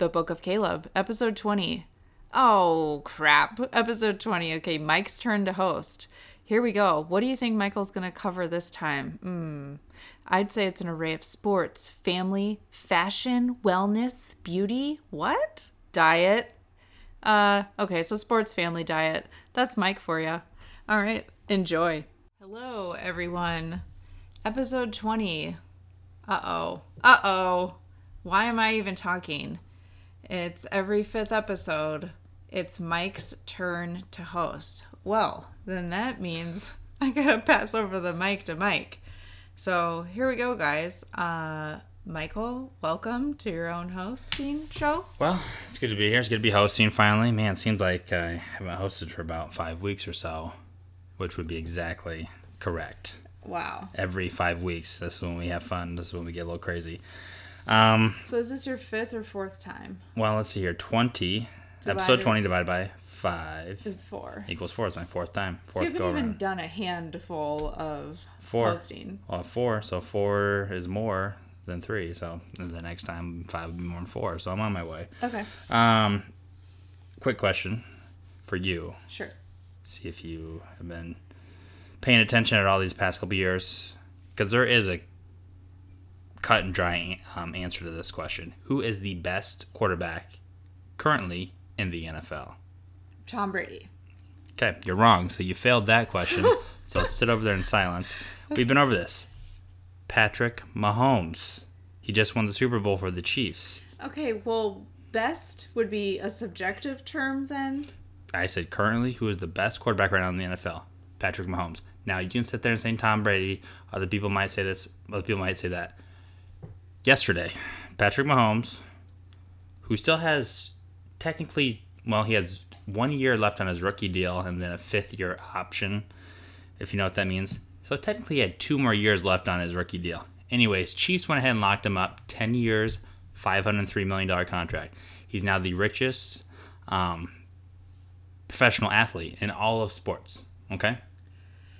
the Book of Caleb, episode 20. Oh crap, episode 20. Okay, Mike's turn to host. Here we go. What do you think Michael's going to cover this time? Hmm. I'd say it's an array of sports, family, fashion, wellness, beauty, what? Diet. Uh, okay, so sports, family, diet. That's Mike for you. All right, enjoy. Hello, everyone. Episode 20. Uh oh. Uh oh. Why am I even talking? It's every fifth episode. It's Mike's turn to host. Well, then that means I gotta pass over the mic to Mike. So here we go, guys. Uh, Michael, welcome to your own hosting show. Well, it's good to be here. It's good to be hosting finally. Man, it seems like I haven't hosted for about five weeks or so, which would be exactly correct. Wow. Every five weeks. This is when we have fun. This is when we get a little crazy. Um, So is this your fifth or fourth time? well, let's see here. 20, episode 20 divided by 5 Is four. equals 4. It's my fourth time. So Fourth you haven't even around. done a handful of Four. hosting. Well, 4. So 4 is more than 3. So the next time 5 would be more than 4. So I'm on my way. Okay, Um, quick question for you. sure. see if you have been paying attention at all these past couple years because there is a cut and dry um, answer to this question who is the best quarterback currently in the nfl Tom Brady. okay you're wrong so you failed that question so sit over there in silence we've been over this patrick mahomes he just won the super bowl for the chiefs Okay, well, best would be a subjective term then. I said currently who is the best quarterback right now in the NFL? Patrick Mahomes. Now you can sit there and say Tom Brady. Other people might say this. Other people might say that. Yesterday, Patrick Mahomes, who still has technically, well, he has one year left on his rookie deal and then a fifth year option, if you know what that means. So technically, he had two more years left on his rookie deal. Anyways, Chiefs went ahead and locked him up. Ten years, five hundred three million dollar contract. He's now the richest. Um, professional athlete in all of sports. Okay,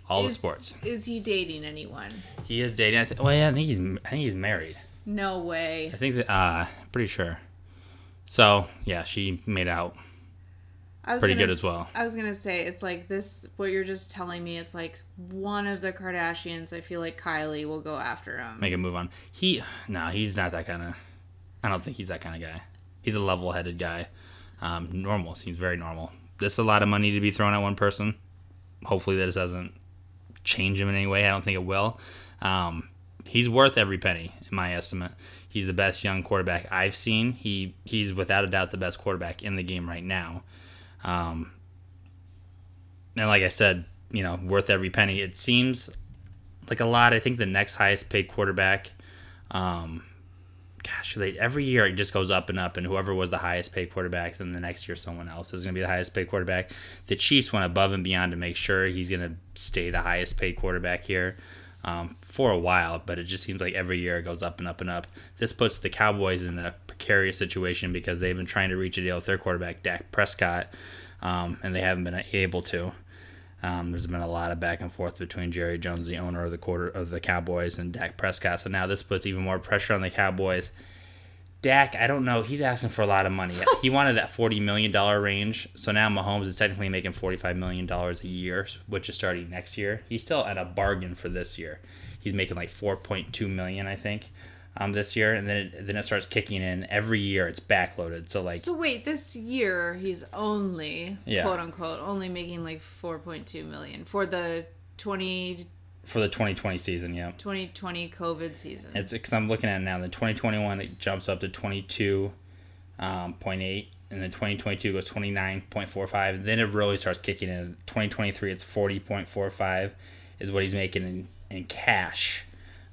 all is, of sports. Is he dating anyone? He is dating. I th- well, yeah, I think he's. I think he's married. No way. I think that. Uh, pretty sure. So yeah, she made out I was pretty gonna good as well. I was gonna say it's like this. What you're just telling me, it's like one of the Kardashians. I feel like Kylie will go after him. Make a move on. He no, he's not that kind of. I don't think he's that kind of guy. He's a level-headed guy. Um, normal. Seems very normal. This is a lot of money to be thrown at one person. Hopefully, this doesn't change him in any way. I don't think it will. Um, he's worth every penny, in my estimate. He's the best young quarterback I've seen. He he's without a doubt the best quarterback in the game right now. Um, and like I said, you know, worth every penny. It seems like a lot. I think the next highest paid quarterback, um, gosh, they, every year it just goes up and up, and whoever was the highest paid quarterback, then the next year someone else is going to be the highest paid quarterback. The Chiefs went above and beyond to make sure he's going to stay the highest paid quarterback here. Um, for a while, but it just seems like every year it goes up and up and up. This puts the Cowboys in a precarious situation because they've been trying to reach a deal with their quarterback, Dak Prescott, um, and they haven't been able to. Um, there's been a lot of back and forth between Jerry Jones, the owner of the quarter of the Cowboys, and Dak Prescott. So now this puts even more pressure on the Cowboys. Dak, I don't know. He's asking for a lot of money. He wanted that forty million dollar range. So now Mahomes is technically making forty five million dollars a year, which is starting next year. He's still at a bargain for this year. He's making like four point two million, I think, um, this year, and then it, then it starts kicking in every year. It's backloaded. So like So wait, this year he's only Yeah. quote unquote only making like 4.2 million for the 20, for the twenty twenty season, yeah. 2020 COVID season. It's because I'm looking at it now. The 2021 it jumps up to 22.8, um, and then 2022 goes 29.45. Then it really starts kicking in. 2023 it's 40.45 is what he's making in, in cash.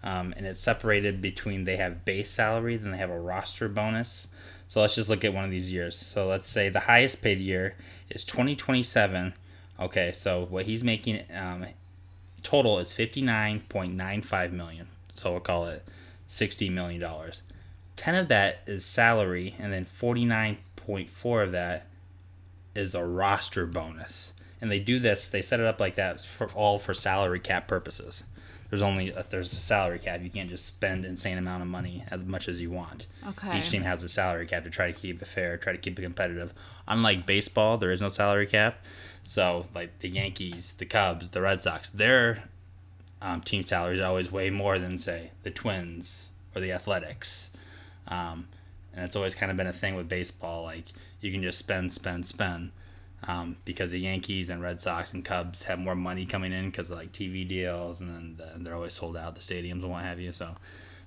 Um, and it's separated between they have base salary, then they have a roster bonus. So let's just look at one of these years. So let's say the highest paid year is 2027. Okay, so what he's making um, total is 59.95 million. So we'll call it 60 million dollars. 10 of that is salary and then 49.4 of that is a roster bonus. And they do this, they set it up like that for all for salary cap purposes. There's only there's a salary cap. You can't just spend insane amount of money as much as you want. Okay. Each team has a salary cap to try to keep it fair, try to keep it competitive. Unlike baseball, there is no salary cap. So like the Yankees, the Cubs, the Red Sox, their um, team salaries are always way more than say the Twins or the Athletics. Um, and it's always kind of been a thing with baseball. Like you can just spend, spend, spend. Um, because the Yankees and Red Sox and Cubs have more money coming in because of like TV deals, and then the, they're always sold out the stadiums and what have you. So,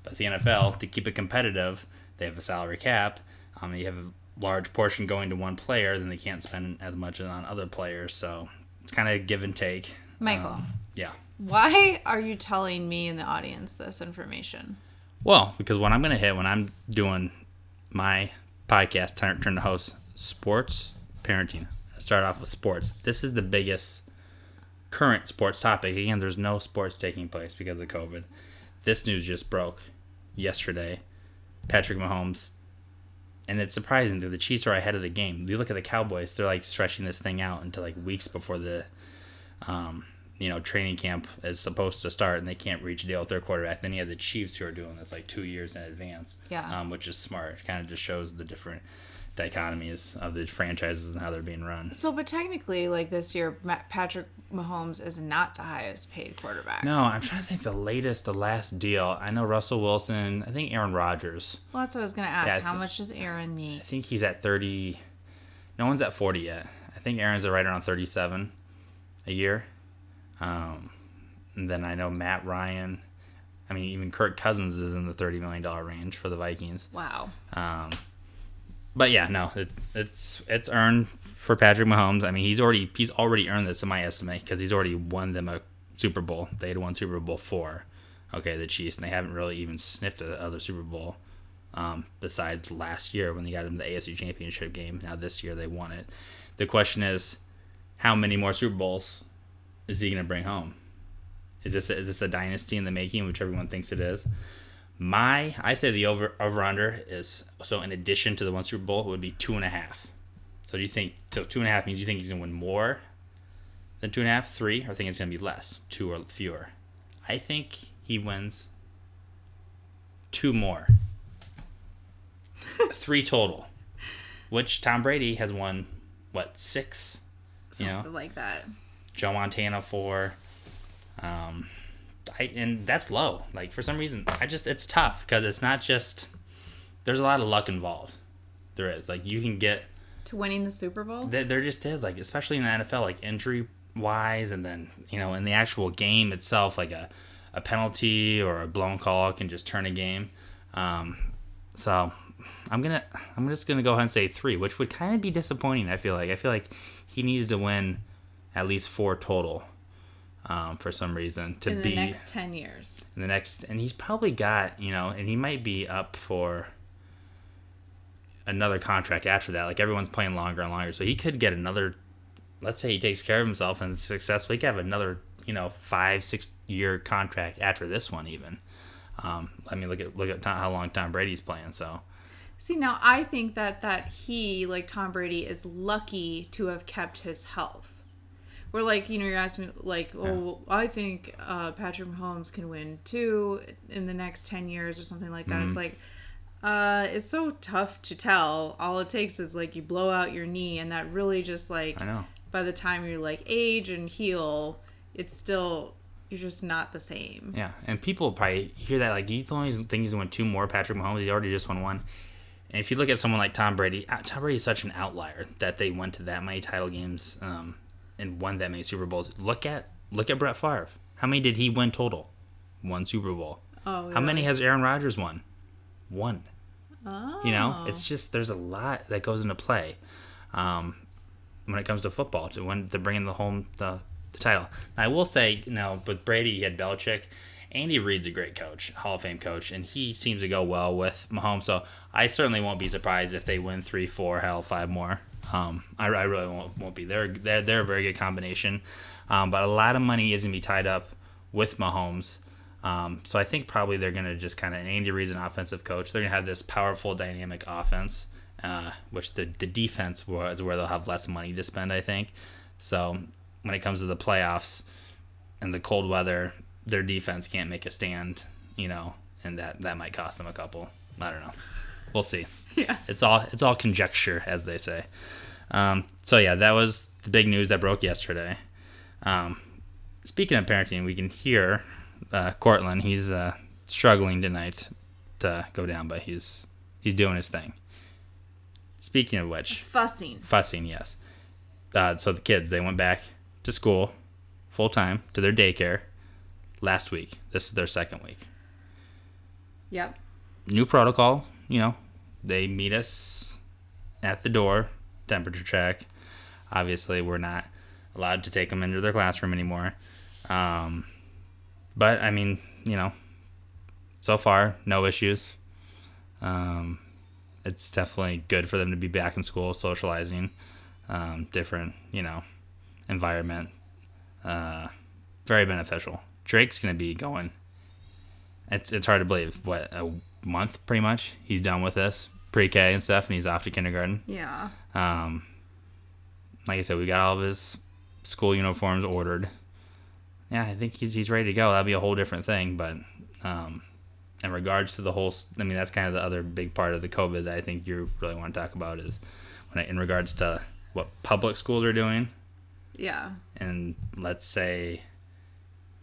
but the NFL to keep it competitive, they have a salary cap. Um, you have large portion going to one player, then they can't spend as much on other players. So it's kind of give and take. Michael, Um, yeah. why are you telling me and the audience this information? Well, because when I'm going to hit, when I'm doing my podcast, turn, turn to host sports parenting, I start off with sports. This is the biggest current sports topic. Again, there's no sports taking place because of COVID. This news just broke yesterday. Patrick Mahomes. And it's surprising that the Chiefs are ahead of the game. You look at the Cowboys; they're like stretching this thing out into like weeks before the, um, you know, training camp is supposed to start, and they can't reach a deal with their quarterback. Then you have the Chiefs who are doing this like two years in advance, Yeah. um, which is smart. It kind of just shows the different dichotomies of the franchises and how they're being run. So, but technically, like this year, Patrick Mahomes is not the highest paid quarterback. No, I'm trying to think the latest, the last deal. I know Russell Wilson. I think Aaron Rodgers. Well, that's what I was gonna ask. Yeah, How thi- much does Aaron need? I think he's at 30. No one's at 40 yet. I think Aaron's right around 37 a year. Um, and then I know Matt Ryan. I mean, even Kirk Cousins is in the $30 million range for the Vikings. Wow. Um, but yeah, no, it, it's it's earned for Patrick Mahomes. I mean, he's already he's already earned this in my estimate because he's already won them a Super Bowl. They had won Super Bowl four. Okay, the Chiefs, and they haven't really even sniffed the other Super Bowl. Um, besides last year when they got in the AFC Championship game. Now this year they won it. The question is, how many more Super Bowls is he going to bring home? Is this is this a dynasty in the making, which everyone thinks it is? My I say the over over under is so in addition to the one Super Bowl it would be two and a half. So do you think so two and a half means you think he's gonna win more than two and a half, three, or think it's gonna be less, two or fewer? I think he wins two more. three total. Which Tom Brady has won what, six? You know? Something like that. Joe Montana four. Um, I, and that's low. Like for some reason, I just it's tough because it's not just. There's a lot of luck involved. There is like you can get To winning the Super Bowl? there, there just is like especially in the NFL like injury wise and then you know in the actual game itself like a a penalty or a blown call can just turn a game. Um, so I'm gonna I'm just gonna go ahead and say three, which would kind of be disappointing. I feel like I feel like he needs to win at least four total um, for some reason to be in the next 10 years. in the next and he's probably got you know and he might be up for another contract after that like everyone's playing longer and longer so he could get another let's say he takes care of himself and is successful he could have another you know five six year contract after this one even um, i mean look at look at how long tom brady's playing so See, now I think that that he, like Tom Brady, is lucky to have kept his health. Where, like, you know, you're asking me, like, oh, I think uh, Patrick Mahomes can win two in the next 10 years or something like that. Mm-hmm. It's like, uh, it's so tough to tell. All it takes is, like, you blow out your knee, and that really just, like, i know by the time you, like, age and heal, it's still, you're just not the same. Yeah, and people probably hear that like you only think he's going to win two more. Patrick Mahomes, he already just won one. And if you look at someone like Tom Brady, uh, Tom Brady is such an outlier that they went to that many title games um, and won that many Super Bowls. Look at look at Brett Favre. How many did he win total? One Super Bowl. Oh, How many has Aaron Rodgers won? One. Oh. You know, it's just there's a lot that goes into play um, when it comes to football to when to bringing the home the, the title. Now, I will say, you know, with Brady, he had Belichick, Andy Reid's a great coach, Hall of Fame coach, and he seems to go well with Mahomes. So I certainly won't be surprised if they win three, four, hell, five more. Um, I, I really won't, won't be. They're, they're they're a very good combination, um, but a lot of money is gonna be tied up with Mahomes. Um, so I think probably they're gonna just kind of Andy Reid's an offensive coach. They're gonna have this powerful, dynamic offense, uh, which the the defense is where they'll have less money to spend. I think. So when it comes to the playoffs and the cold weather, their defense can't make a stand, you know, and that that might cost them a couple. I don't know. We'll see. Yeah. It's all it's all conjecture, as they say. Um, so yeah, that was the big news that broke yesterday. Um, speaking of parenting, we can hear uh, Cortland. He's uh, struggling tonight to go down, but he's he's doing his thing. Speaking of which, Fussing. fussing, yes. Uh, so the kids they went back to school full time to their daycare last week. This is their second week. Yep. New protocol, you know, they meet us at the door, temperature check. Obviously, we're not allowed to take them into their classroom anymore. Um, but I mean, you know, so far no issues. Um, it's definitely good for them to be back in school, socializing, um, different, you know, environment. Uh, very beneficial. Drake's gonna be going. It's it's hard to believe. What a month, pretty much. He's done with this pre-K and stuff, and he's off to kindergarten. Yeah. Um, like I said, we got all of his school uniforms ordered. Yeah, I think he's he's ready to go. That'll be a whole different thing. But um, in regards to the whole, I mean, that's kind of the other big part of the COVID that I think you really want to talk about is when I, in regards to what public schools are doing. Yeah. And let's say,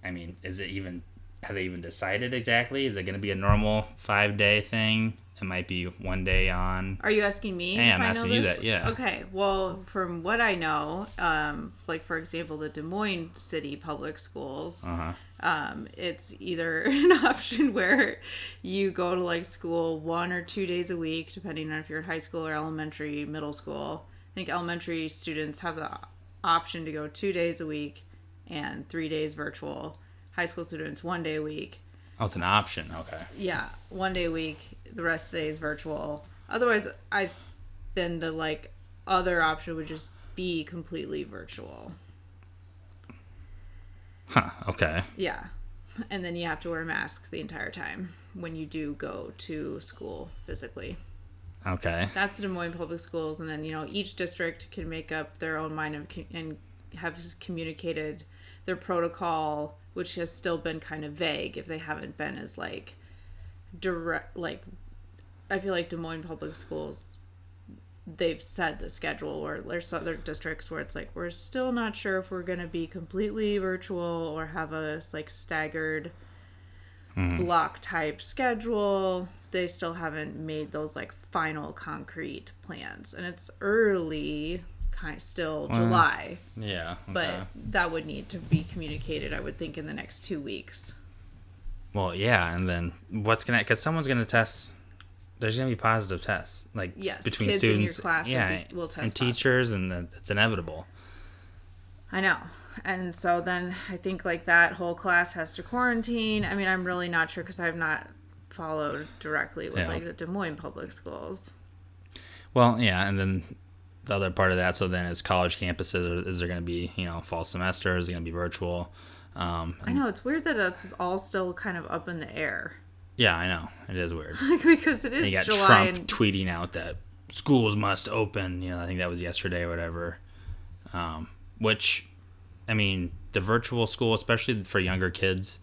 I mean, is it even have they even decided exactly? Is it going to be a normal five day thing? It might be one day on. Are you asking me? Hey, I'm asking you that, yeah. Okay. Well, from what I know, um, like for example, the Des Moines City Public Schools, Uh huh. um, it's either an option where you go to like school one or two days a week, depending on if you're in high school or elementary, middle school. I think elementary students have the option to go two days a week and three days virtual. High school students one day a week. Oh, it's an option. Okay. Yeah, one day a week. The rest stays virtual. Otherwise, I then the like other option would just be completely virtual. Huh. Okay. Yeah, and then you have to wear a mask the entire time when you do go to school physically. Okay. That's Des Moines Public Schools, and then you know each district can make up their own mind of, and have communicated their protocol, which has still been kind of vague if they haven't been as like direct. Like, I feel like Des Moines Public Schools, they've said the schedule, or there's other districts where it's like we're still not sure if we're gonna be completely virtual or have a like staggered mm-hmm. block type schedule. They still haven't made those like final concrete plans, and it's early, kind still July, Yeah. but that would need to be communicated. I would think in the next two weeks. well, yeah, and then what's gonna? Because someone's gonna test. There's gonna be positive tests, like Yes, between kids in your students, class will yeah, be- will and positive. teachers, and it's inevitable. I know. And so then I think like that whole class has to quarantine. I mean, I'm really not sure because I've not followed directly with Yeah. like the Des Moines public schools. Well, yeah, and then the other part of that. So then, is college campuses? Is there gonna be you know fall semester? Is it gonna be virtual? Um, I know it's weird that that's all still kind of up in the air yeah, I know it is weird. because it is And you got July Trump and tweeting out that schools must open. You know, I think that was yesterday or whatever. Um, which, I mean, the virtual school, especially for younger kids,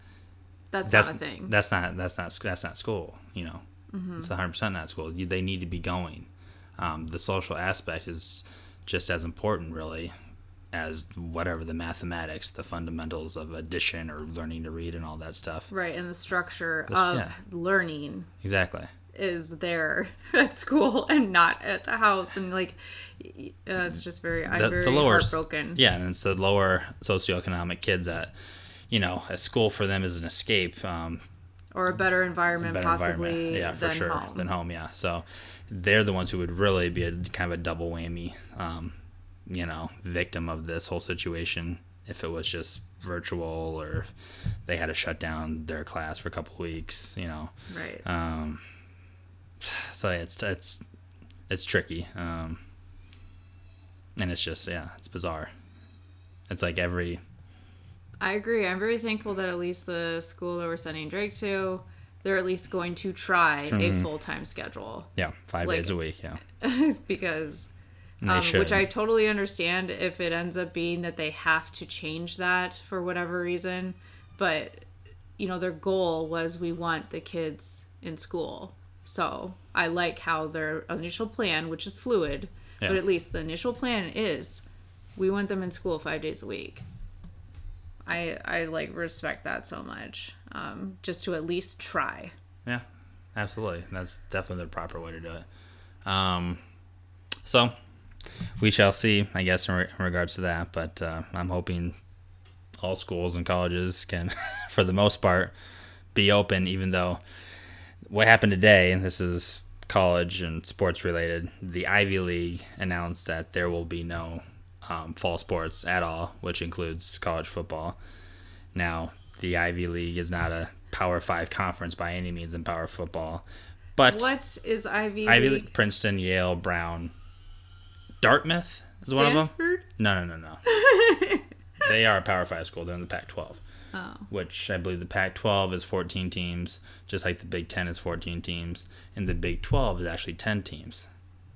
that's, that's not a thing. that's not that's not that's not school. You know, Mm-hmm. it's 100 percent not school. You, they need to be going. Um, the social aspect is just as important, really, as whatever the mathematics, the fundamentals of addition or learning to read and all that stuff. right, and the structure of yeah. learning Exactly. is there at school and not at the house, and like uh, it's just very I'm the, very the lower heartbroken. Yeah, and it's the lower socioeconomic kids that, you know, a school for them is an escape. Um, Or a better environment, better possibly environment. Yeah, for sure. home. Than home, yeah. So they're the ones who would really be a kind of a double whammy, um, you know, victim of this whole situation. if it was just virtual or they had to shut down their class for a couple weeks. You know, Right. um, so it's it's it's tricky, um, and it's just yeah, it's bizarre. It's like every I agree. I'm very thankful that at least the school that we're sending Drake to, they're at least going to try a full time schedule yeah five Like- days a week. Yeah, because, um, which I totally understand if it ends up being that they have to change that for whatever reason. But, you know, their goal was we want the kids in school. So I like how their initial plan, which is fluid, but at least the initial plan is we want them in school five days a week. I I like respect that so much. Um, just to at least try. Yeah, absolutely. That's definitely the proper way to do it. Um, so we shall see, I guess, in, re- in regards to that. But uh, I'm hoping all schools and colleges can, for the most part, be open. Even though what happened today, and this is college and sports related, the Ivy League announced that there will be no um, fall sports at all, which includes college football. Now, the Ivy League is not a Power Five conference by any means in power football, but What is Ivy, Ivy League? League, Princeton, Yale, Brown, Dartmouth is one of them. Stanford? No, no, no, no. they are a Power Five school. They're in the Pac-12, Oh. which I believe the Pac-12 is 14 teams, just like the Big Ten is 14 teams, and the Big 12 is actually 10 teams.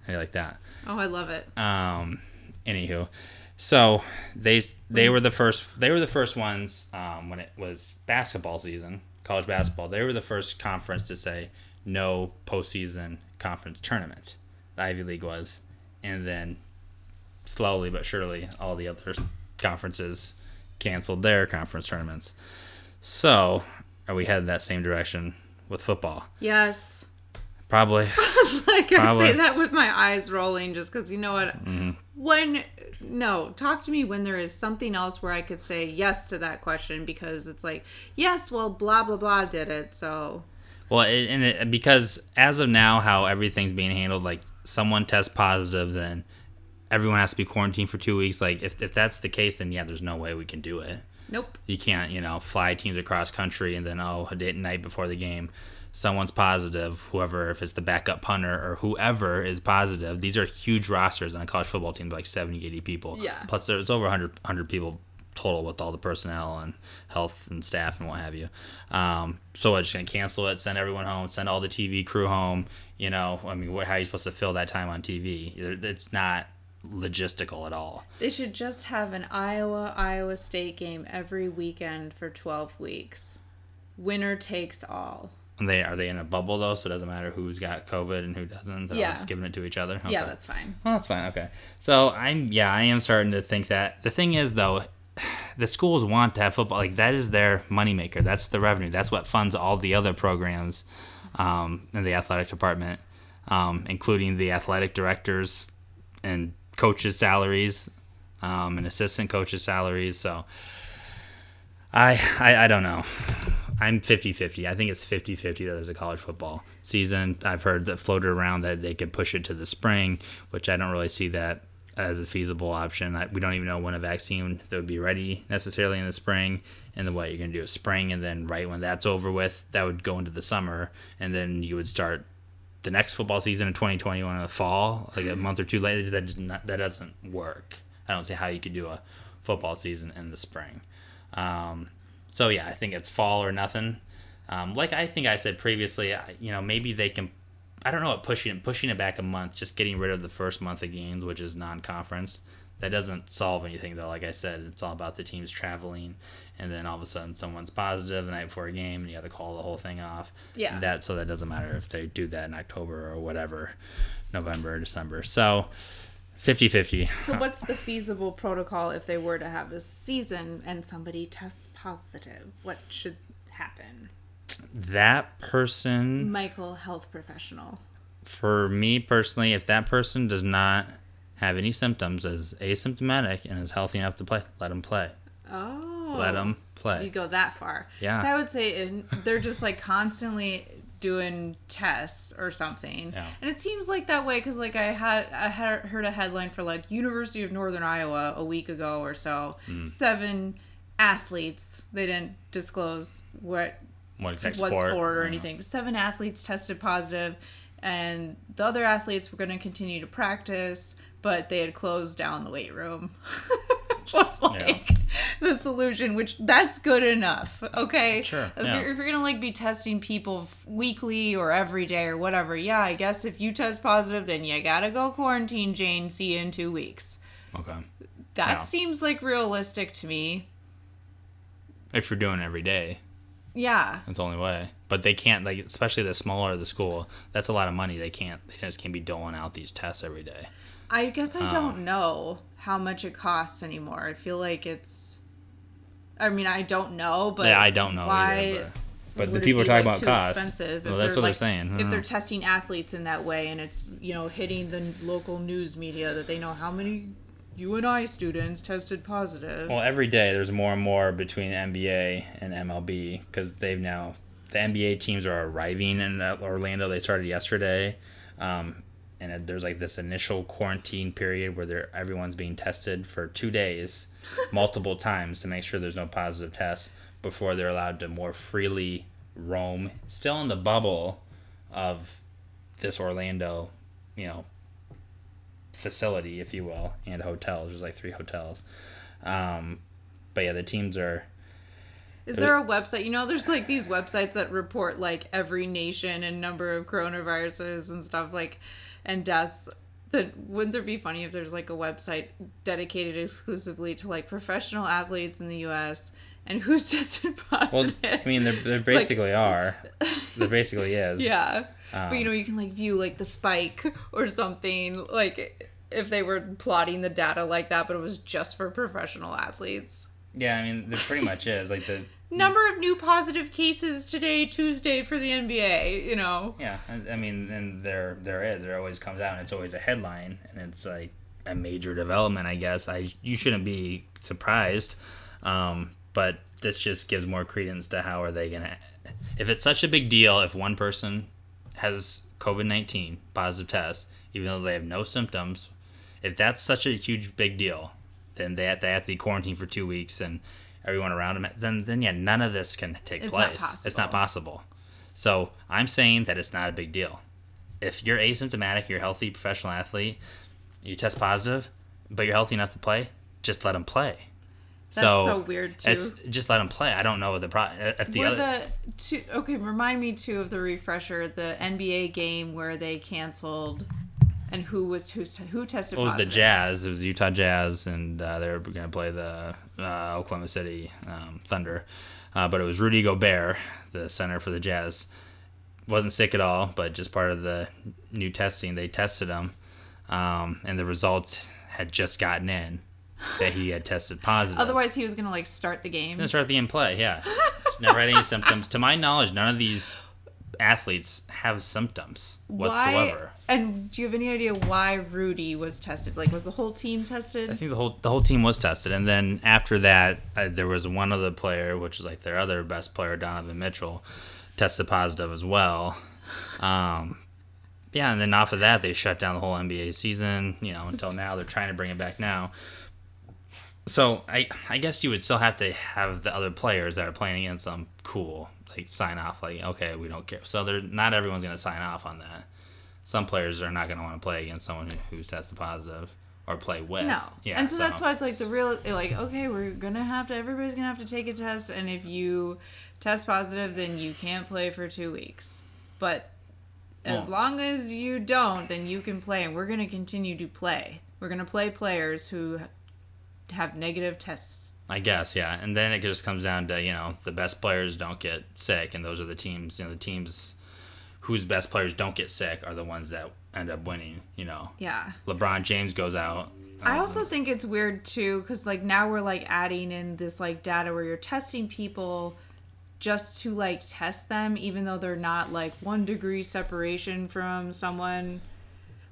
How do you like that? Oh, I love it. Um, anywho, so they they were the first they were the first ones um, when it was basketball season, college basketball. They were the first conference to say no postseason conference tournament. The Ivy League was, and then slowly but surely, all the other conferences canceled their conference tournaments. So, are we headed that same direction with football? Yes. Probably. like I Probably. say that with my eyes rolling just because you know what Mm-hmm. when no talk to me when there is something else where i could say yes to that question because it's like yes well blah blah blah did it so Well, it, and it, because as of now, how everything's being handled, like someone tests positive, then everyone has to be quarantined for two weeks. Like if, if that's the case, then yeah, there's no way we can do it. nope You can't, you know, fly teams across country and then oh, a day night before the game, someone's positive. Whoever, if it's the backup punter or whoever is positive, these are huge rosters on a college football team, like 70, 80 people. Yeah. Plus, there's over 100, 100 people total with all the personnel and health and staff and what have you. Um, so it's gonna cancel it, send everyone home, send all the TV crew home. You know, I mean, what, how are you supposed to fill that time on TV? It's not logistical at all. they should just have an iowa iowa state game every weekend for 12 weeks winner takes all they are they in a bubble though, so it doesn't matter who's got COVID and who doesn't. They're Yeah. just giving it to each other. yeah that's fine Well, that's fine. Okay. So I'm yeah, I am starting to think that the thing is though, the schools want to have football. Like that is their moneymaker. That's the revenue. That's what funds all the other programs um, in the athletic department, um, including the athletic directors and coaches' salaries um, and assistant coaches' salaries. So I, I I don't know. I'm 50-50. I think it's 50-50 that there's a college football season. I've heard that floated around that they could push it to the spring, which I don't really see that as a feasible option. I, we don't even know when a vaccine that would be ready necessarily in the spring. And then what you're going to do is spring, and then right when that's over with, that would go into the summer, and then you would start the next football season in 2021 in the fall, like a month or two later. That not, that doesn't work. I don't see how you could do a football season in the spring. Um, so yeah, I think it's fall or nothing. Um, like I think I said previously, I- you know, maybe they can. I don't know what pushing it pushing it back a month, just getting rid of the first month of games, which is non-conference. That doesn't solve anything though. Like I said, it's all about the teams traveling, and then all of a sudden someone's positive the night before a game, and you have to call the whole thing off. Yeah. That so that doesn't matter if they do that in October or whatever, November or December. So. 50-50. so what's the feasible protocol if they were to have a season and somebody tests positive what should happen That person michael health professional for me personally, if that person does not have any symptoms, is asymptomatic and is healthy enough to play, let them play. oh Let them play. you go that far Yeah. so i would say in, they're just like constantly doing tests or something. Yeah. And it seems like that way because like I had I had heard a headline for like University of Northern Iowa a week ago or so. Mm. Seven athletes. They didn't disclose what What exact what sport? sport or Yeah. anything. Seven athletes tested positive, and the other athletes were going to continue to practice, but they had closed down the weight room. Was like the solution, which that's good enough. Okay, Sure, If, yeah. you're, if you're gonna like be testing people f- weekly or every day or whatever, yeah, I guess if you test positive, then you gotta go quarantine, Jane. See you in two weeks. Okay. That Yeah. seems like realistic to me. If you're doing it every day, Yeah, that's the only way. But they can't like, especially the smaller the school. That's a lot of money. They can't. They just can't be doling out these tests every day. I guess I Oh. don't um, know how much it costs anymore. I feel like it's. I mean, I don't know, but yeah, I don't know why either. But, but the people are talking like, about cost. Expensive Well, that's what they're saying. If they're testing athletes in that way, and it's you know hitting the local news media that they know how many UNI students tested positive. Well, every day there's more and more between NBA and MLB because they've now the NBA teams are arriving in Orlando. They started yesterday, um, and there's like this initial quarantine period where they're everyone's being tested for two days, multiple times to make sure there's no positive tests before they're allowed to more freely roam. Still in the bubble of this Orlando, you know, facility, if you will, and hotels. There's like three hotels. Um, but yeah, the teams are. Is there a website? You know, there's like these websites that report like every nation and number of coronaviruses and stuff like and deaths. Then wouldn't there be funny if there's like a website dedicated exclusively to like professional athletes in the U.S. and who's tested positive? Well. I mean, there, there basically are. There basically is. yeah, but you Um, know, you can like view like the spike or something like if they were plotting the data like that, but it was just for professional athletes. Yeah, I mean, there pretty much is. Like the. Number of new positive cases today, Tuesday, for the NBA. You know. Yeah, I I mean, and there there is. There always comes out, and it's always a headline, and it's like a major development. I guess I you shouldn't be surprised, um, but this just gives more credence to how are they gonna. If it's such a big deal, if one person has COVID nineteen positive test, even though they have no symptoms, if that's such a huge big deal, then they have, they have to be quarantined for two weeks, and everyone around them. Then then yeah, none of this can take It's not place. It's not possible. So I'm saying that it's not a big deal. If you're asymptomatic, you're a healthy professional athlete, you test positive, but you're healthy enough to play, just let them play. That's so weird, too. It's just let them play. I don't know what the pro. Uh, if the Were other, the two okay? Remind me too of the refresher, the NBA game where they canceled, and who was who who tested it was the? Jazz. It was Utah Jazz, and uh, they were going to play the uh, Oklahoma City um, Thunder. Uh, but it was Rudy Gobert, the center for the Jazz. Wasn't sick at all, but just part of the new testing. They tested him, um, and the results had just gotten in that he had tested positive. Otherwise, he was gonna like start the game. Gonna start the in play, yeah. Never had any symptoms. To my knowledge, none of these athletes have symptoms whatsoever. Why? And do you have any idea why Rudy was tested? Like, was the whole team tested? I think the whole the whole team was tested, and then after that, there was one other player, which is like their other best player, Donovan Mitchell, tested positive as well. Um, yeah, and then off of that, they shut down the whole NBA season. You know, until now, they're trying to bring it back now. So I I guess you would still have to have the other players that are playing against them cool, like sign off, like okay, we don't care. So they're not everyone's gonna sign off on that. Some players are not gonna want to play against someone who, who's tested positive or play with. No. Yeah. and so, that's why it's like the real, like, okay, we're gonna have to, everybody's gonna have to take a test, and if you test positive, then you can't play for two weeks. But as Well- long as you don't, then you can play, and we're gonna continue to play. We're gonna play players who have negative tests. I guess, yeah. And then it just comes down to, you know, the best players don't get sick and those are the teams, you know, the teams whose best players don't get sick are the ones that end up winning, you know. Yeah. LeBron James goes out. I um, also think it's weird too, because like now we're like adding in this like data where you're testing people just to like test them, even though they're not like one degree separation from someone.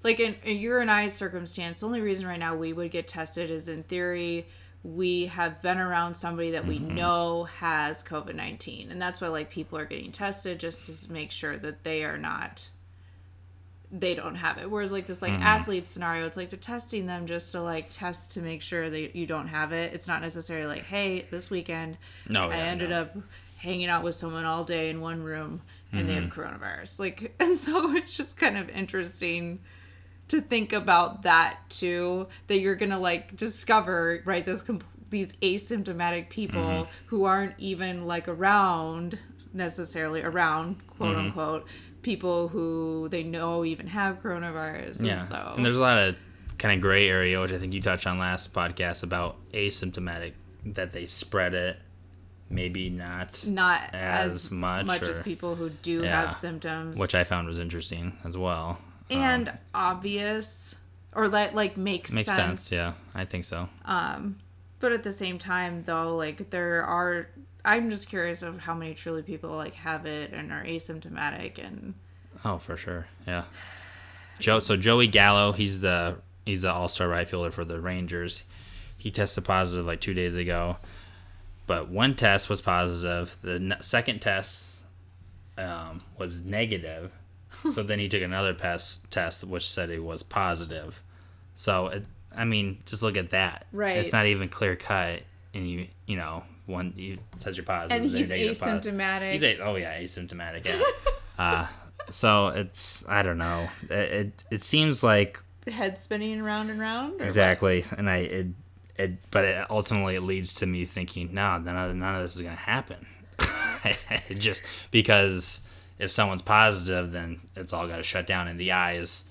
Like in, in your and I's circumstance, the only reason right now we would get tested is in theory we have been around somebody that we know has COVID 19. And that's why, like, people are getting tested just to make sure that they are not, they don't have it. Whereas, like, this, like, athlete scenario, it's like they're testing them just to, like, test to make sure that you don't have it. It's not necessarily like, hey, this weekend, No, I yeah, ended no. up hanging out with someone all day in one room and they have Mm-hmm. coronavirus. Like, and so it's just kind of interesting to think about that too that you're gonna like discover right com- these asymptomatic people Mm-hmm. who aren't even like around necessarily around quote Mm-hmm. unquote people who they know even have coronavirus Yeah. and so And there's a lot of kind of gray area, which I think you touched on last podcast about asymptomatic that they spread it, maybe not, not as as, much much, as people who do Yeah. have symptoms which I found was interesting as well. And Um, obvious or that like makes, makes sense, sense. Yeah, I think so. Um, but at the same time though like there are i'm just curious of how many truly people like have it and are asymptomatic and Oh, for sure. Yeah. Joe. So Joey Gallo, he's the he's the All Star right fielder for the Rangers. He tested positive like two days ago, but one test was positive. The n- second test um, was negative. so then he took another test test which said he was positive. So it, I mean, just look at that. Right. It's not even clear cut, and you you know one you says you're positive, and he's negative, positive. asymptomatic He's a, oh yeah, asymptomatic. Yeah. uh, so it's I don't know. It, it it seems like head spinning around and round exactly, and I it it but it ultimately it leads to me thinking, no, none of none of this is gonna happen. just because if someone's positive, then it's all got to shut down in the eyes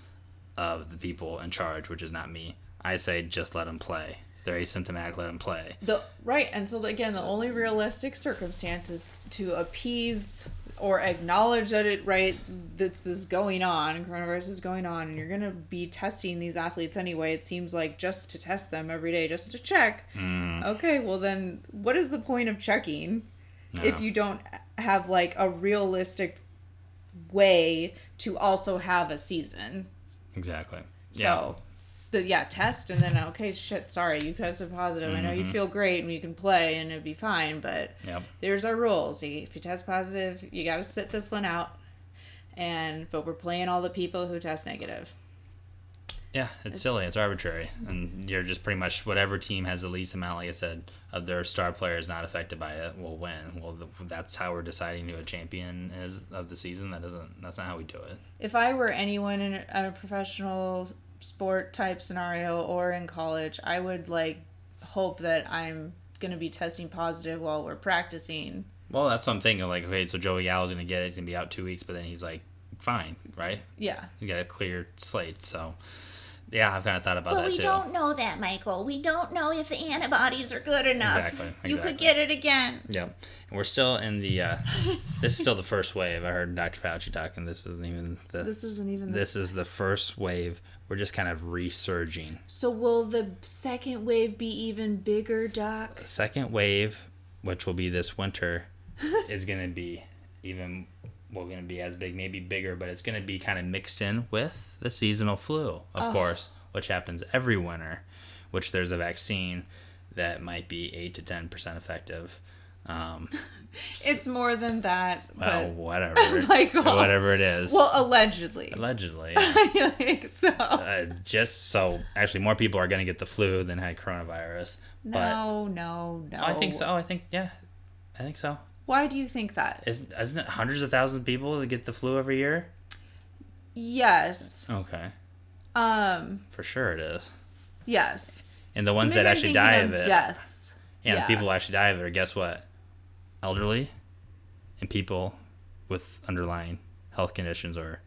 of the people in charge, which is not me. I say just let them play. They're asymptomatic, let them play. the right and so again the only realistic circumstance is to appease or acknowledge that it right this is going on coronavirus is going on and you're gonna be testing these athletes anyway it seems like just to test them every day just to check Mm. okay well then what is the point of checking if you don't have like a realistic way to also have a season Exactly. so, the yeah, test and then okay, shit, sorry, you tested positive. I know you'd mm-hmm. feel great and you can play and it'd be fine, but Yep. there's our rules. If you test positive, you got to sit this one out. And but we're playing all the people who test negative. Yeah, it's silly. It's arbitrary, and you're just pretty much whatever team has the least amount, like I said, of their star players not affected by it will win. Well, th- that's how we're deciding who a champion is of the season. That doesn't. That's not how we do it. If I were anyone in a professional sport type scenario or in college, I would like hope that I'm gonna be testing positive while we're practicing. Well, that's what I'm thinking. Like, okay, so Joey Gallo's gonna get it. He's gonna be out two weeks, but then he's like, fine, right? Yeah. He got a clear slate. So, yeah, I've kind of thought about But that But we too. don't know that, Michael. We don't know if the antibodies are good enough. Exactly, You could get it again. Yep. And we're still in the. Uh, this is still the first wave. I heard Dr. Fauci talking. This isn't even the. This isn't even the This is the first wave. We're just kind of resurging. So will the second wave be even bigger, Doc? The second wave, which will be this winter, is going to be even. Well, going to be as big, maybe bigger, but it's going to be kind of mixed in with the seasonal flu, of course, which happens every winter. Which there's a vaccine that might be eight to ten percent effective. Um, It's more than that, well, but whatever, Michael. whatever it is. well, allegedly. Allegedly. I think so. uh, just so actually more people are going to get the flu than had coronavirus. But No, no, no. I think so. I think yeah, I think so. Why do you think that? Isn't, isn't it hundreds of thousands of people that get the flu every year? Yes. Okay, Um. for sure it is. Yes. And the ones maybe that actually die of it, Deaths. yeah, the yeah. people who actually die of it are guess what? Elderly, and people with underlying health conditions or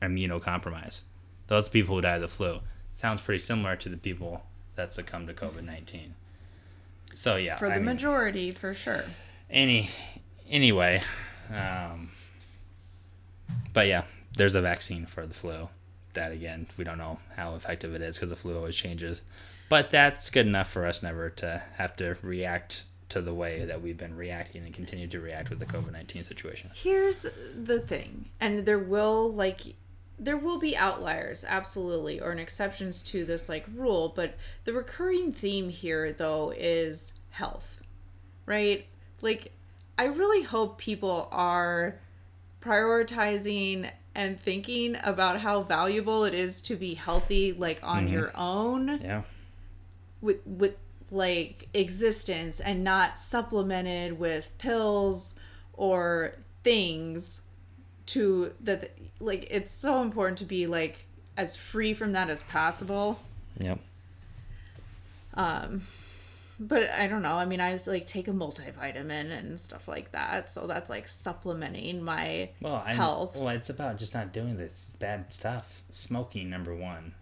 immunocompromised. Those people who die of the flu sounds pretty similar to the people that succumb to COVID nineteen. So yeah, For I the mean- majority, for sure. Any anyway um but yeah there's a vaccine for the flu that again we don't know how effective it is because the flu always changes but that's good enough for us never to have to react to the way that we've been reacting and continue to react with the covid-19 situation Here's the thing, and there will like there will be outliers, absolutely, or an exceptions to this like rule, but the recurring theme here though is health. Right? Like I really hope people are prioritizing and thinking about how valuable it is to be healthy like on your own Yeah. with with like existence and not supplemented with pills or things to that like it's so important to be like as free from that as possible Yep. um but i don't know i mean i like take a multivitamin and stuff like that so that's like supplementing my Well, health Well, it's about just not doing this bad stuff. Smoking, number one.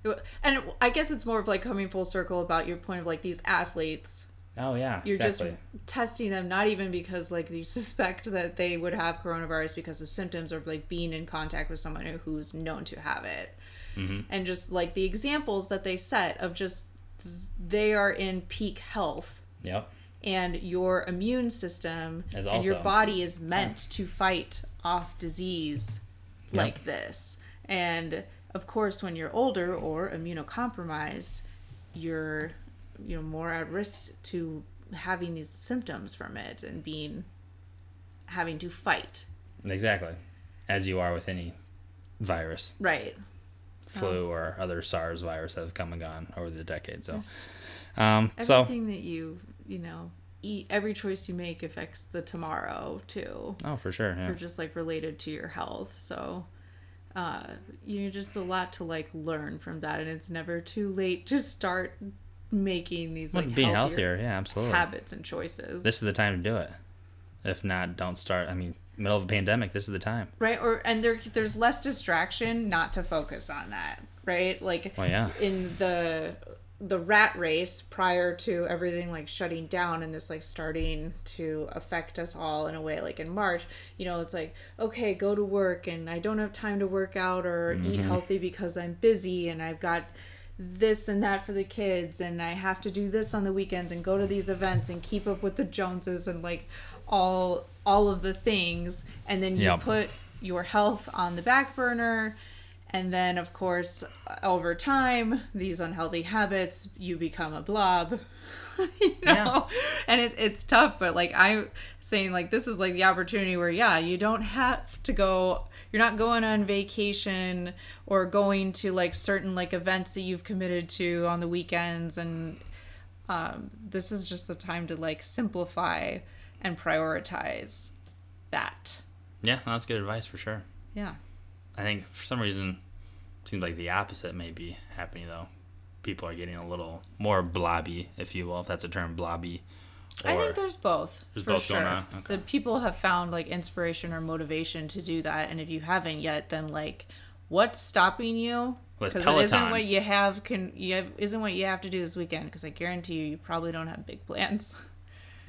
and i guess it's more of like coming full circle about your point of like these athletes Oh yeah. you're exactly. just testing them not even because like you suspect that they would have coronavirus because of symptoms or like being in contact with someone who's known to have it Mm-hmm. and just like the examples that they set of just they are in peak health. Yep. and your immune system Is and your body is meant to fight off disease Yep. like this. And of course when you're older or immunocompromised you're you know more at risk to having these symptoms from it and being having to fight. Exactly. As you are with any virus, right flu or other SARS virus that have come and gone over the decades. So, um, so everything that you you know eat every choice you make affects the tomorrow too oh, for sure. Yeah. or just like related to your health so uh you know just a lot to like learn from that and it's never too late to start making these like being healthier healthier, yeah, absolutely. habits and choices This is the time to do it. If not, don't start. I mean, middle of a pandemic, this is the time. right or and there there's less distraction not to focus on that right like Well, yeah. in the the rat race prior to everything like shutting down and this like starting to affect us all in a way like in march you know it's like okay go to work and i don't have time to work out or eat mm-hmm. healthy because i'm busy and i've got this and that for the kids and i have to do this on the weekends and go to these events and keep up with the joneses and like all all of the things and then you Yep. put your health on the back burner and then of course over time these unhealthy habits you become a blob you know and it, it's tough but like i'm saying like this is like the opportunity where yeah you don't have to go you're not going on vacation or going to like certain like events that you've committed to on the weekends and um, this is just the time to like simplify and prioritize that Yeah, that's good advice for sure. yeah I think for some reason, it seems like the opposite may be happening though. People are getting a little more blobby, if you will, if that's a term, blobby. I think there's both. There's both sure. going on? Okay. The people have found like inspiration or motivation to do that, and if you haven't yet, then like, what's stopping you? Well, it's it isn't what you have can you have, isn't what you have to do this weekend. Because I guarantee you, you probably don't have big plans.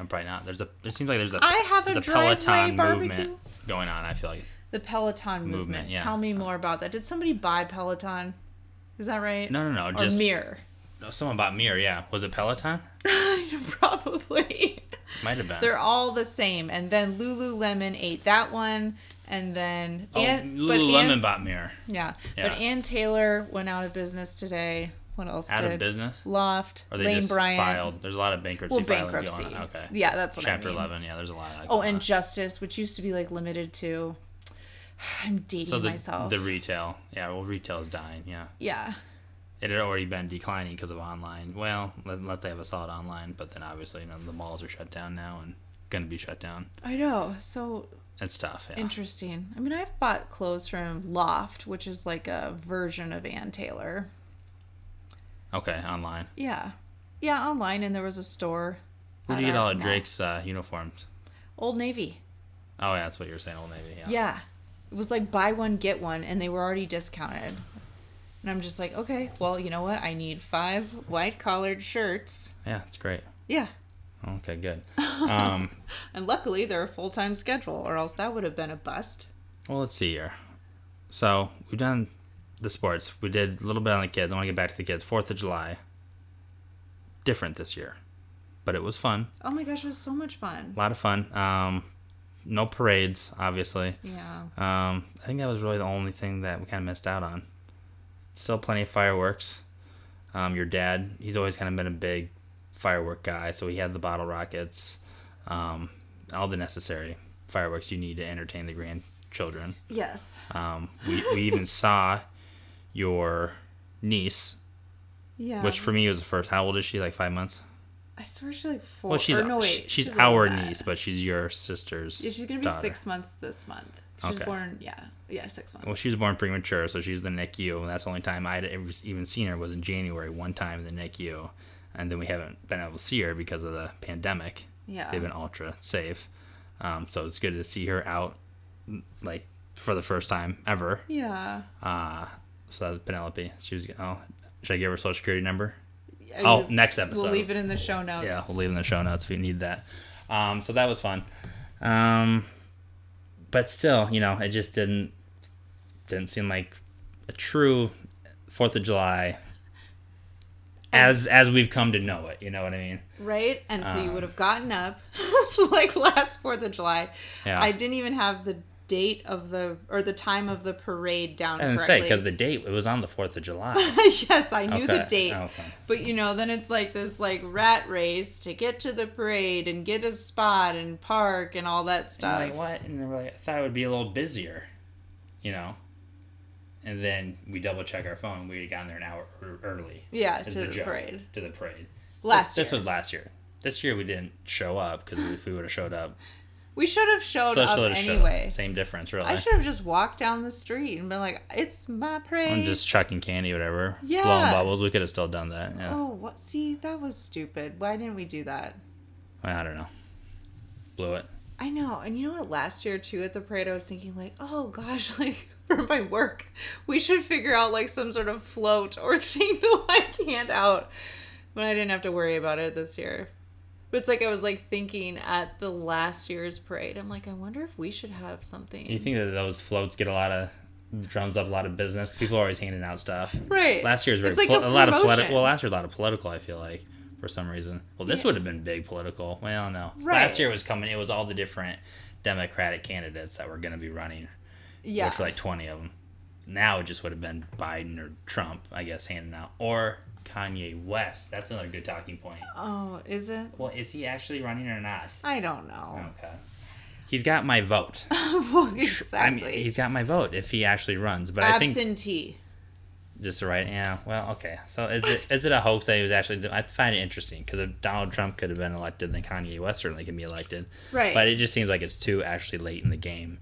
I'm probably not. There's a. It seems like there's a. I have a there's driveway barbecue. movement going on. I feel like. The Peloton movement. Movement, yeah. Tell me more about that. Did somebody buy Peloton? Is that right? No, no, no. Or Just Mirror. no, someone bought Mirror. Yeah, was it Peloton? probably. Might have been. They're all the same. And then Lululemon ate that one. And then oh, Ann- but Lululemon Ann- bought Mirror. Yeah. Yeah. But Ann Taylor went out of business today. What else Out did? of business. Loft. Or they Lane just Bryant. filed. There's a lot of bankruptcy Well, filings bankruptcy. Okay. Yeah, that's what Chapter I mean. 11. Yeah, there's a lot. Of that Oh, and on. Justice, which used to be like limited to. I'm dating so the myself. the retail. Yeah, well, retail is dying. Yeah. yeah. It had already been declining because of online. Well, unless they have a solid online, but then obviously you know, the malls are shut down now and going to be shut down. I know. So It's tough. Yeah. interesting. I mean, I've bought clothes from Loft, which is like a version of Ann Taylor. Okay, online. Yeah. Yeah, online, and there was a store. Where'd you get all of. Drake's uh, uniforms? Old Navy. Oh yeah, that's what you're saying, Old Navy. Yeah. Yeah. It was like buy one, get one, and they were already discounted. And I'm just like, okay, well, you know what? I need five white collared shirts. Yeah, it's great. Yeah. Okay, good. Um, And luckily, they're a full time schedule, or else that would have been a bust. well, let's see here. So we've done the sports. We did a little bit on the kids. I want to get back to the kids. Fourth of July. Different this year, but it was fun. Oh my gosh, it was so much fun. A lot of fun. Um, no parades, obviously. Yeah. Um, I think that was really the only thing that we kind of missed out on. Still plenty of fireworks. Um, your dad, he's always kind of been a big firework guy, so he had the bottle rockets, um, all the necessary fireworks you need to entertain the grandchildren. Yes. Um, we, we even saw your niece, Yeah. which for me was the first. How old is she? Like five months? I swear she's like four. Well, she's or no, wait, she's, older our niece, but she's your sister's. Yeah, she's gonna be daughter. six months this month. She's Okay. born. Yeah. Yeah, six months. Well, she was born premature, so she's the NICU, and that's the only time I'd ever even seen her was in January, one time in the NICU, and then we haven't been able to see her because of the pandemic. yeah. They've been ultra safe, um, so it's good to see her out, like for the first time ever. yeah. Uh, so Penelope, she was. Oh, should I give her social security number? Oh, next episode. We'll leave it in the show notes. Yeah, we'll leave it in the show notes if you need that. Um, so that was fun. Um, but still, you know, it just didn't didn't seem like a true Fourth of July as as we've come to know it. You know what I mean? Right? And so you Um, would have gotten up like last 4th of July. Yeah. I didn't even have the date of the or the time of the parade down didn't say because the date it was on the Fourth of July. yes, I knew the date. Oh, okay. But you know, then it's like this like rat race to get to the parade and get a spot and park and all that And stuff. like what? And we're like, I thought it would be a little busier, you know. And then we double check our phone. We had gotten there an hour early. yeah, to the, joke, parade. To the parade. Last this, this was last year. This year we didn't show up because if we would have showed up, We should have showed so up should have showed up. anyway. Same difference, really. I should have just walked down the street and been like, "It's my parade." I'm just chucking candy, whatever. Yeah. Blowing bubbles. We could have still done that. Yeah. Oh, what? See, that was stupid. Why didn't we do that? I don't know. Blew it. I know. And you know what? Last year, too, at the parade, I was thinking, like, oh gosh, like for my work, we should figure out like some sort of float or thing to like hand out. But I didn't have to worry about it this year. But it's like I was like thinking at the last year's parade. I'm like, I wonder if we should have something. You think that those floats get a lot of drums up a lot of business? People are always handing out stuff. right? Last year was very like a a, lot of political. Well, last year a lot of political. I feel like for some reason. Well, this Yeah. would have been big political. Well, no. Right. Last year was coming. It was all the different Democratic candidates that were going to be running. yeah. which were like 20 of them. Now it just would have been Biden or Trump, I guess, handing out. Or Kanye West. That's another good talking point. oh, is it? Well, is he actually running or not? I don't know. Okay. He's got my vote. well, I exactly. mean, he's got my vote if he actually runs. But I think Absentee. just right. Yeah. Well, okay. So is it is it a hoax that he was actually? I find it interesting because if Donald Trump could have been elected, then Kanye West certainly can be elected. Right. But it just seems like it's too actually late in the game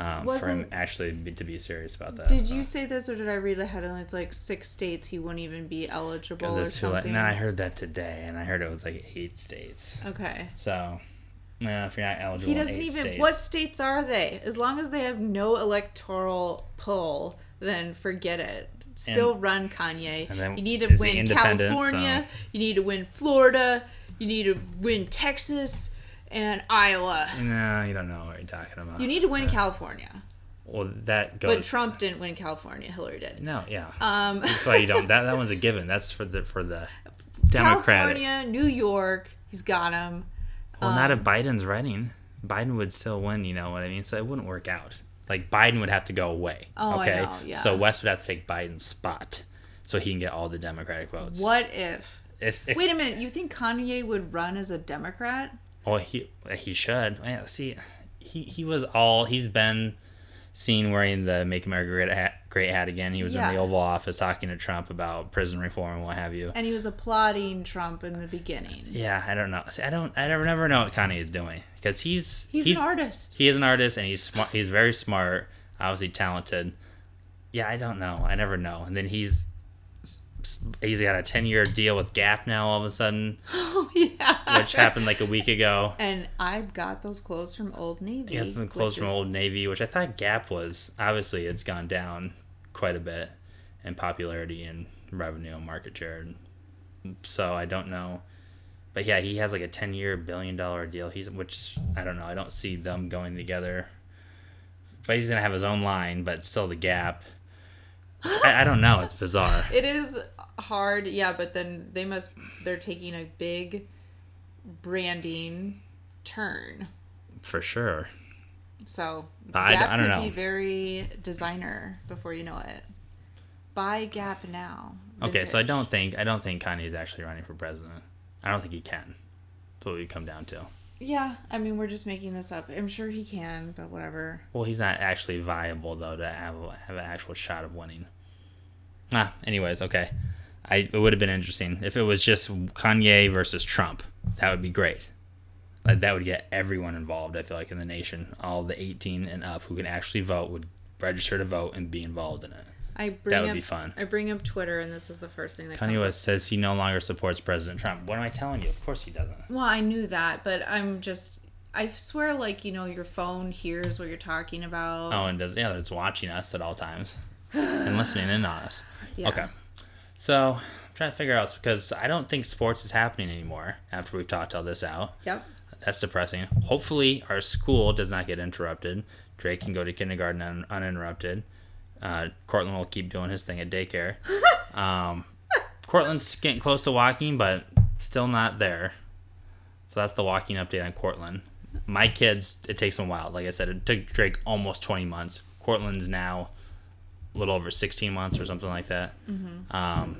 um, for him actually be, to be serious about that. Did so. you say this or did I read the headline? It's like six states he wouldn't even be eligible or something. No, I heard that today, and I heard it was like eight states. Okay. So, well, if you're not eligible, He doesn't even. States, What states are they? As long as they have no electoral pull, then forget it. Still run Kanye. You need to win California. You need to win Florida. You need to win Texas and Iowa. No, you don't know what you're talking about. You need to win California. well, that goes. But. Trump didn't win California. Hillary did. no, yeah. Um, That's why you don't. That that one's a given. That's for the for the Democratic. California, New York. He's got him. Well, not if Um, Biden's running. Biden would still win. You know what I mean? So it wouldn't work out. Like Biden would have to go away. Oh, I okay. know, yeah. So West would have to take Biden's spot, so he can get all the Democratic votes. What if? If, if Wait a minute. You think Kanye would run as a Democrat? Well, he he should. Yeah, see, he he was all he's been seen wearing the "Make America Great" hat, great hat again. He was in the Oval Office talking to Trump about prison reform and what have you. And he was applauding Trump in the beginning. Yeah, I don't know. See, I don't. I never never know what Kanye is doing because he's He's, an artist. He is an artist and he's smart. He's very smart. Obviously talented. Yeah, I don't know. I never know. And then he's he's got a ten year deal with Gap now. All of a sudden, Oh yeah. which happened like a week ago. And I got those clothes from Old Navy. Yeah, some clothes from is- Old Navy, which I thought Gap was. Obviously, it's gone down quite a bit in popularity and revenue and market share. So I don't know, but yeah, he has like a ten-year billion dollar deal. He's which I don't know. I don't see them going together. But he's gonna have his own line, but still the Gap. I, I don't know. It's bizarre. It is hard, yeah, but then they must they're taking a big branding turn. for sure. So I- Gap I don't could know. be very designer before you know it. Buy Gap now. Okay, so I don't think I don't think Kanye is actually running for president. I don't think he can. That's what we come down to. Yeah, I mean we're just making this up. I'm sure he can, but whatever. Well, he's not actually viable though to have have an actual shot of winning. Ah, anyways, okay. I it would have been interesting if it was just Kanye versus Trump. That would be great. Like that would get everyone involved. I feel like in the nation, all the 18 and up who can actually vote would register to vote and be involved in it. I bring would up, be fun. I bring up Twitter, and this is the first thing that Kanye West says he no longer supports President Trump. What am I telling you? Of course he doesn't. Well, I knew that, but I'm just. I swear, like you know, your phone hears what you're talking about. Oh, and does yeah, it's watching us at all times and listening in on us. Yeah. Okay. So I'm trying to figure out because I don't think sports is happening anymore after we've talked all this out. Yep. That's depressing. Hopefully our school does not get interrupted. Drake can go to kindergarten un- uninterrupted. Uh, Cortland will keep doing his thing at daycare. um, Cortland's getting close to walking, but still not there. So that's the walking update on Cortland. My kids, it takes them a while. Like I said, it took Drake almost 20 months. Cortland's now a little over 16 months or something like that. Um,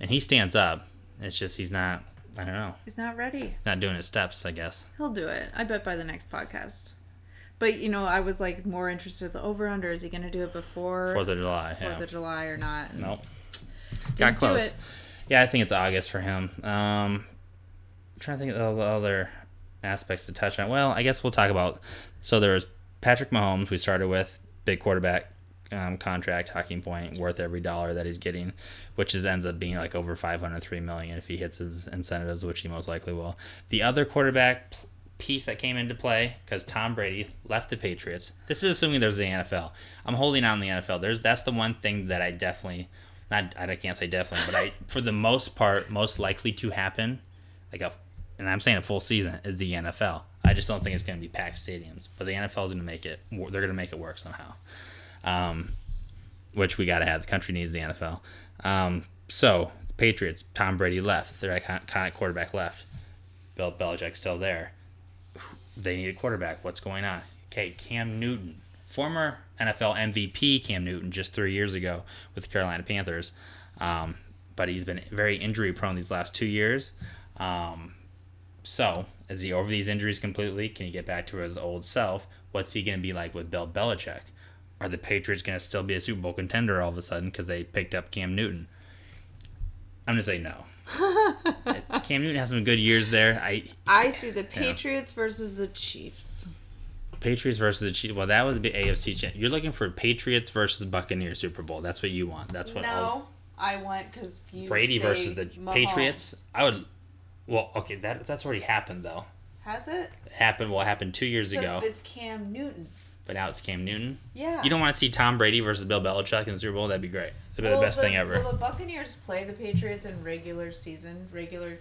and he stands up. It's just he's not, I don't know, He's not ready. not doing his steps, I guess. He'll do it. I bet by the next podcast. But you know, I was like more interested in the over under. Is he going to do it before Fourth of July. Fourth Yeah. of July or not? And Nope. Got close. Yeah, I think it's August for him. Um, I'm trying to think of all the other aspects to touch on. Well, I guess we'll talk about. So there was Patrick Mahomes. We started with big quarterback um, contract, talking point, worth every dollar that he's getting, which is ends up being like over 503 million if he hits his incentives, which he most likely will. The other quarterback piece that came into play because Tom Brady left the Patriots. This is assuming there's the NFL. I'm holding on the NFL. There's that's the one thing that I definitely not I can't say definitely, but I for the most part most likely to happen, like a and I'm saying a full season is the NFL. I just don't think it's going to be packed stadiums, but the NFL is going to make it. They're going to make it work somehow. Um, which we got to have. The country needs the NFL. Um, so Patriots, Tom Brady left. Their iconic quarterback left. Bill Belichick still there. They need a quarterback. What's going on? Okay, Cam Newton, former NFL MVP Cam Newton, just three years ago with the Carolina Panthers, um, but he's been very injury prone these last two years. Um, so, is he over these injuries completely? Can he get back to his old self? What's he going to be like with Bill Belichick? Are the Patriots going to still be a Super Bowl contender all of a sudden because they picked up Cam Newton? I'm going to say no. Cam Newton has some good years there. I I see the Patriots versus the Chiefs. Patriots versus the Chiefs. Well, that was the AFC. Cha- You're looking for Patriots versus Buccaneers Super Bowl. That's what you want. That's what No, I want because Brady versus the Mahomes. Patriots. I would. Well, okay, that that's already happened though. Has it? It happened. Well, it happened two years ago, it's Cam Newton. But now it's Cam Newton. Yeah. You don't want to see Tom Brady versus Bill Belichick in the Super Bowl? That'd be great. That'd be Will the best thing ever. Will the Buccaneers play the Patriots in regular season, regular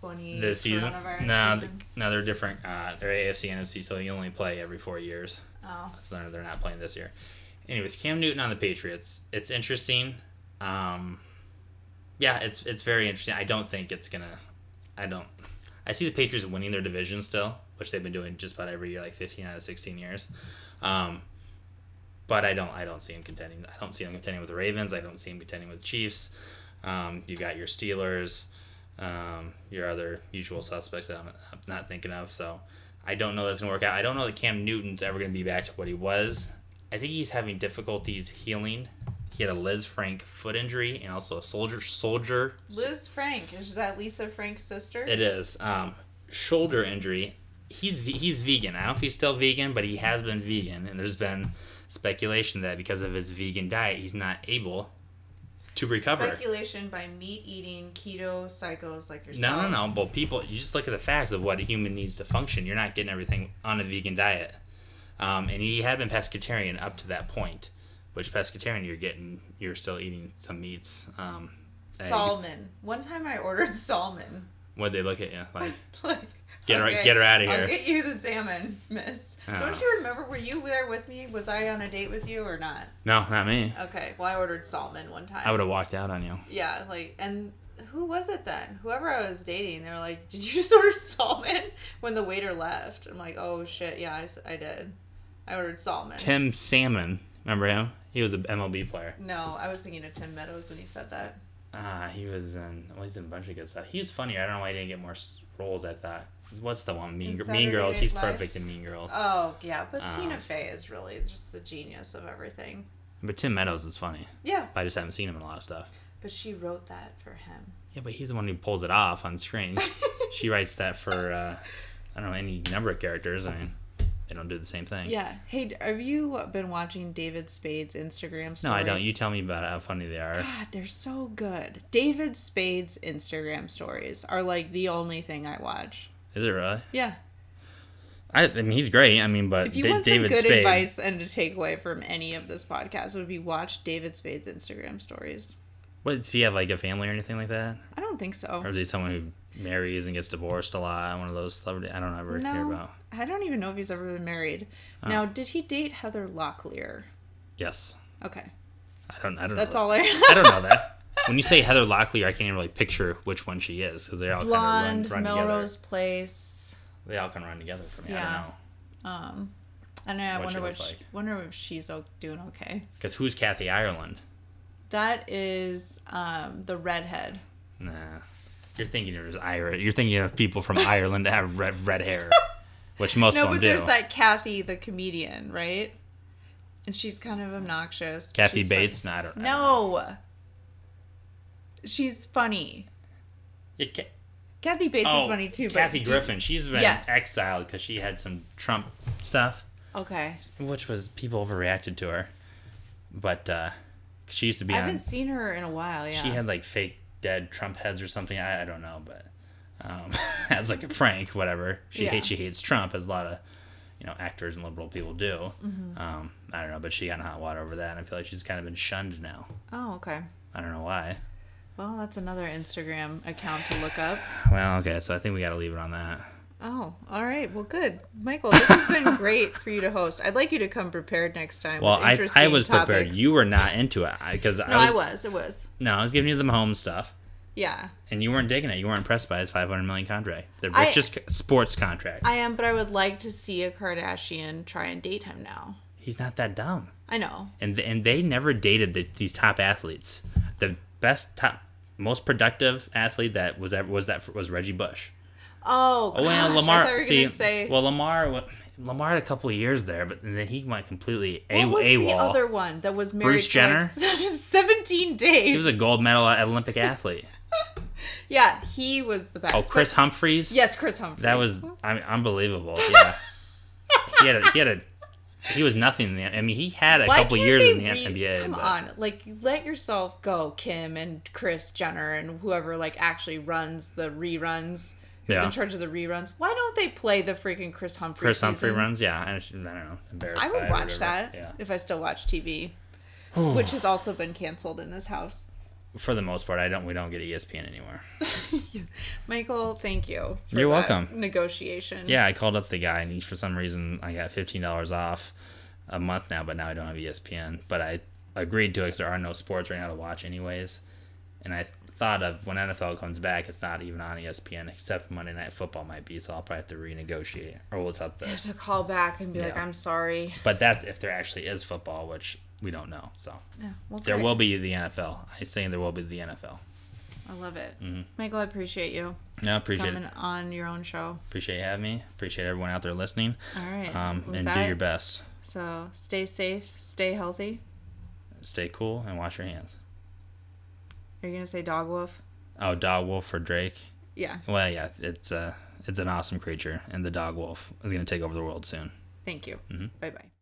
twenty This season? No, season? no, they're different. Uh, they're AFC, NFC, so you only play every four years. Oh, So they're, they're not playing this year. Anyways, Cam Newton on the Patriots. It's interesting. Um, yeah, it's it's very interesting. I don't think it's gonna. I don't. I see the Patriots winning their division still, which they've been doing just about every year, like fifteen out of sixteen years. Um, but I don't. I don't see them contending. I don't see them contending with the Ravens. I don't see them contending with the Chiefs. Um, you got your Steelers, um, your other usual suspects that I'm, I'm not thinking of. So I don't know that's gonna work out. I don't know that Cam Newton's ever gonna be back to what he was. I think he's having difficulties healing. He had a Lisfranc foot injury and also a soldier soldier. Liz Frank is that Lisa Frank's sister? It is um, shoulder injury. He's he's vegan. I don't know if he's still vegan, but he has been vegan, and there's been speculation that because of his vegan diet, he's not able to recover. Speculation by meat eating keto psychos like yourself. No, no, no. But people, you just look at the facts of what a human needs to function. You're not getting everything on a vegan diet. Um, and he had been pescatarian up to that point, which pescatarian you're getting, you're still eating some meats. Um, eggs. Salmon. One time I ordered salmon. What'd they look at you like? like, Get her- get her outta here. I'll get you the salmon, miss. Oh. Don't you remember? Were you there with me? Was I on a date with you or not? No, not me. Okay. Well, I ordered salmon one time. I would have walked out on you. Yeah, like, and who was it then? Whoever I was dating, they were like, "Did you just order salmon?" When the waiter left, I'm like, "Oh shit, yeah, I did." I ordered salmon. Tim Salmon, remember him? He was an MLB player. no, I was thinking of Tim Meadows when he said that. Ah, he was in. Well, he's in a bunch of good stuff. He was funny. I don't know why he didn't get more roles. I thought. What's the one? Mean, In Gr- Saturday mean Girls. He's perfect in Mean Girls. Oh yeah, but Um, Tina Fey is really just the genius of everything. But Tim Meadows is funny. Yeah, I just haven't seen him in a lot of stuff. but she wrote that for him. Yeah, but he's the one who pulls it off on screen. she writes that for uh, I don't know any number of characters. I mean, they don't do the same thing. Yeah. Hey, have you been watching David Spade's Instagram stories? No, I don't. You tell me about how funny they are. God, they're so good. David Spade's Instagram stories are like the only thing I watch. Is it really? Yeah. I, I mean, he's great. I mean, but If you Da- want David some good Spade. advice and to take away from any of this podcast, it would be watch David Spade's Instagram stories. What does he have? Like a family or anything like that? I don't think so. Or is he someone who marries and gets divorced a lot? One of those celebrity. I don't ever hear about. I don't even know if he's ever been married. Oh. Now, did he date Heather Locklear? Yes. Okay, I don't. I don't. that's know. all I. I don't know that. When you say Heather Locklear, I can't even really picture which one she is because they all Blonde, kind of run, run Melrose Place. together. They all kind of run together for me. I Yeah. don't know. Um, and I What wonder what she, like. wonder if she's doing okay. Because who's Kathy Ireland? That is um the redhead. Nah. You're thinking of Irish. You're thinking of people from Ireland that have red red hair, which most No, of them do. No, but there's that Kathy, the comedian, right? And she's kind of obnoxious. Kathy funny. Bates. No, I don't. I don't know. No. She's funny. Yeah, Ca- Kathy Bates oh, is funny too. Kathy do- Griffin. She's been Yes. exiled because she had some Trump stuff, Okay. which was people overreacted to her. But uh, she used to be I on. haven't seen her in a while. Yeah. She had like fake dead Trump heads or something. I, I don't know, but um, as like a prank, whatever. She Yeah. hates she hates Trump, as a lot of you know actors and liberal people do. Mm-hmm. Um, I don't know, but she got in hot water over that, and I feel like she's kind of been shunned now. oh, okay. I don't know why. Well, that's another Instagram account to look up. Well, okay, so I think we got to leave it on that. Oh, all right. Well, good, Michael. This has been great for you to host. I'd like you to come prepared next time. Well, I, I was prepared. You were not into it because No, I I was, was. It was. no, I was giving you the Mahomes stuff, Yeah, and you weren't digging it. You weren't impressed by his five hundred million contract, the I- richest sports contract. I am. But I would like to see a Kardashian try and date him now. He's not that dumb. I know. and and they never dated the, these top athletes. The best top most productive athlete that was ever was that was Reggie Bush. Oh, Oh well, gosh, Lamar. I thought you were see, say. well Lamar. Lamar had a couple of years there, but then he went completely a- what was AWOL. the other one that was married Bruce for like Jenner? Seventeen days. He was a gold medal Olympic athlete. Yeah, he was the best. Oh, Chris but- Humphreys. Yes, Kris Humphries. that was I mean, unbelievable. Yeah, he had a, he had a he was nothing. In the, I mean, he had a Why couple years in the re- NBA. Come but- on, like let yourself go, Kim and Kris Jenner and whoever like actually runs the reruns. Who's Yeah. in charge of the reruns? Why don't they play the freaking Kris Humphrey? Kris Humphrey season? runs. Yeah, I, don't know. Embarrassed I would watch that Yeah. if I still watch TV, which has also been canceled in this house. For the most part, I don't. We don't get ESPN anymore. Michael, thank you. for You're welcome. Negotiation. Yeah, I called up the guy, and he, for some reason, I got fifteen dollars off a month now, but now I don't have ESPN. But I agreed to it because there are no sports right now to watch, anyways. And I thought of when NFL comes back, it's not even on ESPN, except Monday Night Football might be. So I'll probably have to renegotiate, or what's up there. Have To call back and be like, I'm sorry. But that's if there actually is football, which we don't know. So Yeah, well, there will be the NFL. I'm saying there will be the NFL. I love it. Mm-hmm. Michael, I appreciate you No, appreciate coming it. on your own show. Appreciate you having me. Appreciate everyone out there listening. All right. Um, and that, do your best. So stay safe, stay healthy. Stay cool and wash your hands. Are you gonna say dog wolf? Oh, dog wolf for Drake. Yeah. Well, yeah, it's uh, it's an awesome creature, and the dog wolf is gonna take over the world soon. Thank you. Mm-hmm. Bye bye.